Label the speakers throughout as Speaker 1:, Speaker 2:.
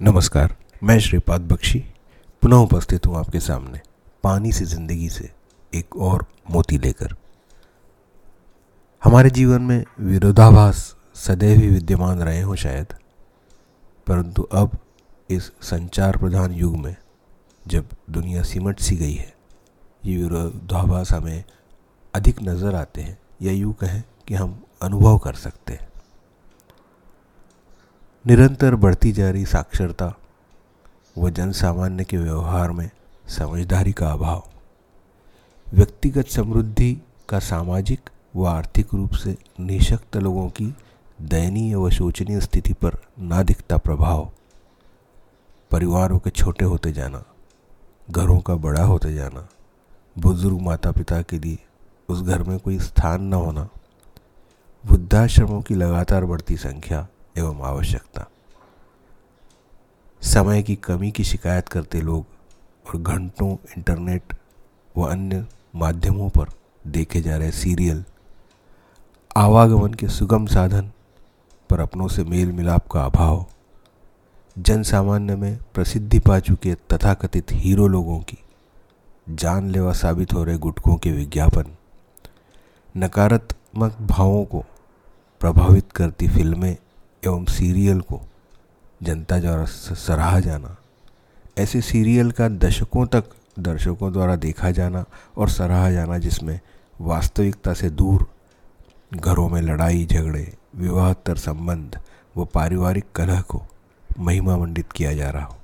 Speaker 1: नमस्कार, मैं श्रीपाद बख्शी, पुनः उपस्थित हूँ आपके सामने पानी से ज़िंदगी से एक और मोती लेकर। हमारे जीवन में विरोधाभास सदैव ही विद्यमान रहे हों शायद, परंतु अब इस संचार प्रधान युग में जब दुनिया सिमट सी गई है, ये विरोधाभास हमें अधिक नज़र आते हैं या यूँ कहें कि हम अनुभव कर सकते हैं। निरंतर बढ़ती जा रही साक्षरता व जन सामान्य के व्यवहार में समझदारी का अभाव, व्यक्तिगत समृद्धि का सामाजिक व आर्थिक रूप से निशक्त लोगों की दयनीय व शोचनीय स्थिति पर ना दिखता प्रभाव, परिवारों के छोटे होते जाना, घरों का बड़ा होते जाना, बुज़ुर्ग माता पिता के लिए उस घर में कोई स्थान न होना, वृद्धाश्रमों की लगातार बढ़ती संख्या एवं आवश्यकता। समय की कमी की शिकायत करते लोग और घंटों इंटरनेट व अन्य माध्यमों पर देखे जा रहे सीरियल, आवागमन के सुगम साधन पर अपनों से मेल मिलाप का अभाव जन सामान्य में प्रसिद्धि पा चुके तथाकथित हीरो लोगों की जानलेवा साबित हो रहे गुटकों के विज्ञापन, नकारात्मक भावों को प्रभावित करती फ़िल्में एवं सीरियल को, जनता द्वारा सराहा जाना, ऐसे सीरियल का दशकों तक दर्शकों द्वारा देखा जाना और सराहा जाना जिसमें वास्तविकता से दूर घरों में लड़ाई, झगड़े विवाहतर संबंध व पारिवारिक कलह को महिमा मंडित किया जा रहा हो।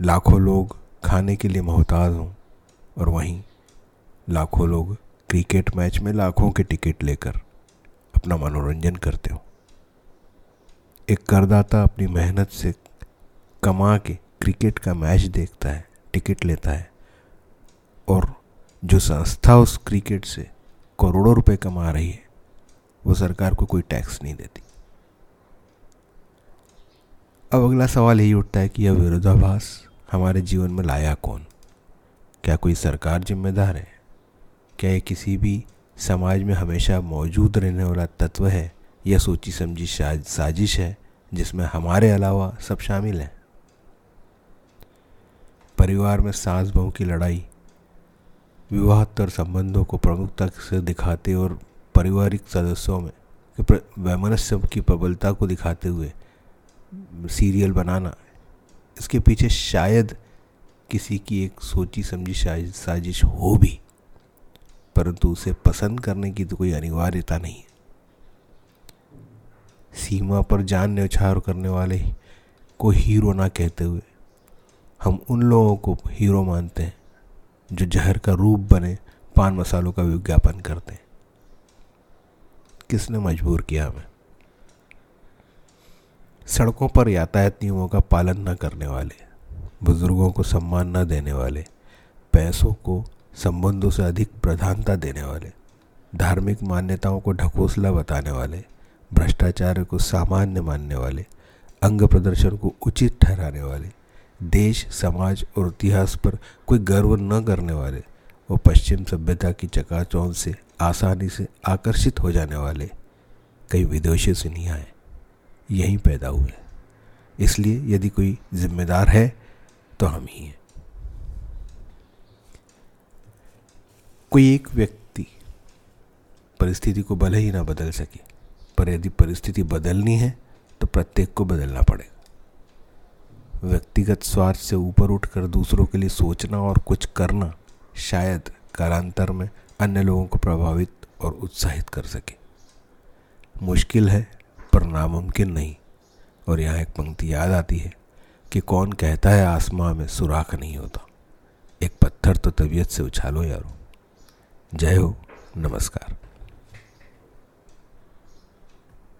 Speaker 1: लाखों लोग खाने के लिए मोहताज हों और वहीं लाखों लोग क्रिकेट मैच में लाखों के टिकट लेकर अपना मनोरंजन करते हो। एक करदाता अपनी मेहनत से कमा के क्रिकेट का मैच देखता है, टिकट लेता है और जो संस्था उस क्रिकेट से करोड़ों रुपए कमा रही है, वो सरकार को कोई टैक्स नहीं देती। अब अगला सवाल यही उठता है कि यह विरोधाभास हमारे जीवन में लाया कौन? क्या कोई सरकार जिम्मेदार है? क्या ये किसी भी समाज में हमेशा मौजूद रहने वाला तत्व है, यह सोची समझी साजिश है, जिसमें हमारे अलावा सब शामिल हैं। परिवार में सास बहू की लड़ाई विवाहतर संबंधों को प्रमुखता से दिखाते और पारिवारिक सदस्यों में वैमनस्य की प्रबलता को दिखाते हुए सीरियल बनाना, इसके पीछे शायद किसी की एक सोची समझी साजिश हो भी। परंतु उसे पसंद करने की तो कोई अनिवार्यता नहीं सीमा पर जान न्यौछावर करने वाले को हीरो ना कहते हुए हम उन लोगों को हीरो मानते हैं, जो जहर का रूप बने पान मसालों का विज्ञापन करते हैं। किसने मजबूर किया हमें? सड़कों पर यातायात नियमों का पालन न करने वाले, बुज़ुर्गों को सम्मान न देने वाले, पैसों को संबंधों से अधिक प्रधानता देने वाले, धार्मिक मान्यताओं को ढकोसला बताने वाले, भ्रष्टाचार को सामान्य मानने वाले, अंग प्रदर्शन को उचित ठहराने वाले, देश, समाज और इतिहास पर कोई गर्व न करने वाले वो पश्चिम सभ्यता की चकाचौंध से आसानी से आकर्षित हो जाने वाले कई विदेशों से नहीं आए यहीं पैदा हुए। इसलिए यदि कोई जिम्मेदार है तो हम ही हैं। कोई एक व्यक्ति परिस्थिति को भले ही ना बदल सके, पर यदि परिस्थिति बदलनी है तो प्रत्येक को बदलना पड़ेगा। व्यक्तिगत स्वार्थ से ऊपर उठकर दूसरों के लिए सोचना और कुछ करना शायद कालांतर में अन्य लोगों को प्रभावित और उत्साहित कर सके। मुश्किल है, पर नामुमकिन नहीं। और यहाँ एक पंक्ति याद आती है कि कौन कहता है, आसमां में सुराख नहीं होता। एक पत्थर तो तबीयत से उछालो यारो। जय हो नमस्कार।